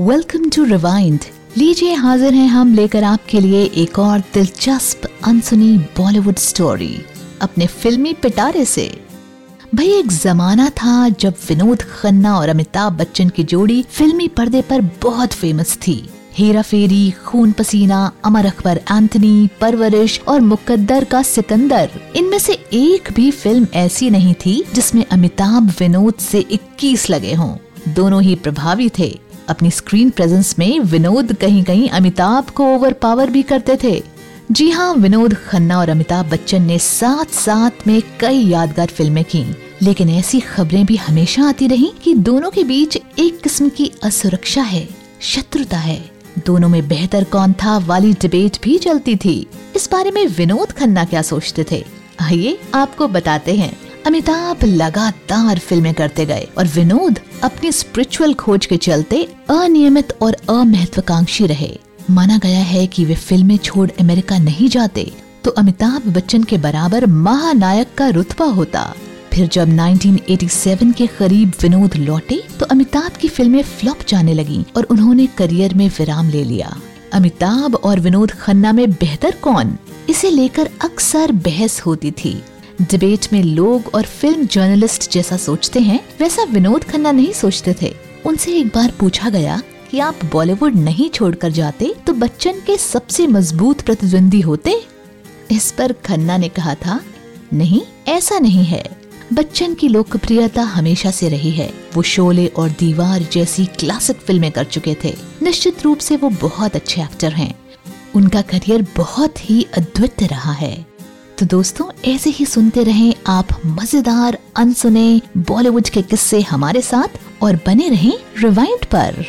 Welcome to rewind लीजिए हाजिर हैं हम लेकर आपके लिए एक और दिलचस्प, अनसुनी बॉलीवुड स्टोरी अपने फिल्मी पिटारे से। भाई, एक जमाना था जब विनोद खन्ना और अमिताभ बच्चन की जोड़ी फिल्मी पर्दे पर बहुत फ़ेमस थी। हेरा फेरी, खून पसीना, अमर अकबर, एंथनी, परवरिश और मुकद्दर का सिकंदर। इनमें से एक भी फ़िल्म ऐसी नहीं थी जिसमें अमिताभ, विनोद से 21 लगे हों। दोनों ही प्रभावी थे। अपनी स्क्रीन प्रेजेंस में विनोद कहीं कहीं अमिताभ को ओवर पावर भी करते थे। जी हाँ विनोद, खन्ना और अमिताभ बच्चन ने साथ साथ में कई यादगार फ़िल्में की, लेकिन ऐसी खबरें भी हमेशा आती रही कि दोनों के बीच एक किस्म की असुरक्षा है, शत्रुता है। दोनों में बेहतर कौन था वाली डिबेट भी चलती थी। इस बारे में विनोद, खन्ना क्या सोचते थे? आइए आपको बताते हैं। अमिताभ लगातार फ़िल्में करते गए और विनोद अपनी स्पिरिचुअल खोज के चलते अनियमित और अमहत्वाकांक्षी रहे। माना गया है कि वे फ़िल्में छोड़ अमेरिका नहीं जाते तो अमिताभ बच्चन के बराबर महानायक का रुतबा होता। फिर जब 1987 के करीब विनोद लौटे तो अमिताभ की फ़िल्में फ्लॉप जाने लगी और उन्होंने करियर में विराम ले लिया। अमिताभ और विनोद खन्ना में बेहतर कौन? इसे लेकर अक्सर बहस होती थी। डिबेट में लोग और फ़िल्म जर्नलिस्ट जैसा सोचते हैं, वैसा विनोद खन्ना नहीं सोचते थे। उनसे एक बार पूछा गया कि आप बॉलीवुड नहीं छोड़कर जाते तो बच्चन के सबसे मज़बूत प्रतिद्वंदी होते? इस पर खन्ना ने कहा था, नहीं, ऐसा नहीं है। बच्चन की लोकप्रियता हमेशा से रही है। वो शोले और दीवार जैसी क्लासिक फ़िल्में कर चुके थे। निश्चित रूप से वो बहुत अच्छे एक्टर हैं। उनका करियर बहुत ही अद्वित रहा है। तो दोस्तों, ऐसे ही सुनते रहें आप मज़ेदार, अनसुने बॉलीवुड के किस्से हमारे साथ और बने रहें रिवाइंड पर।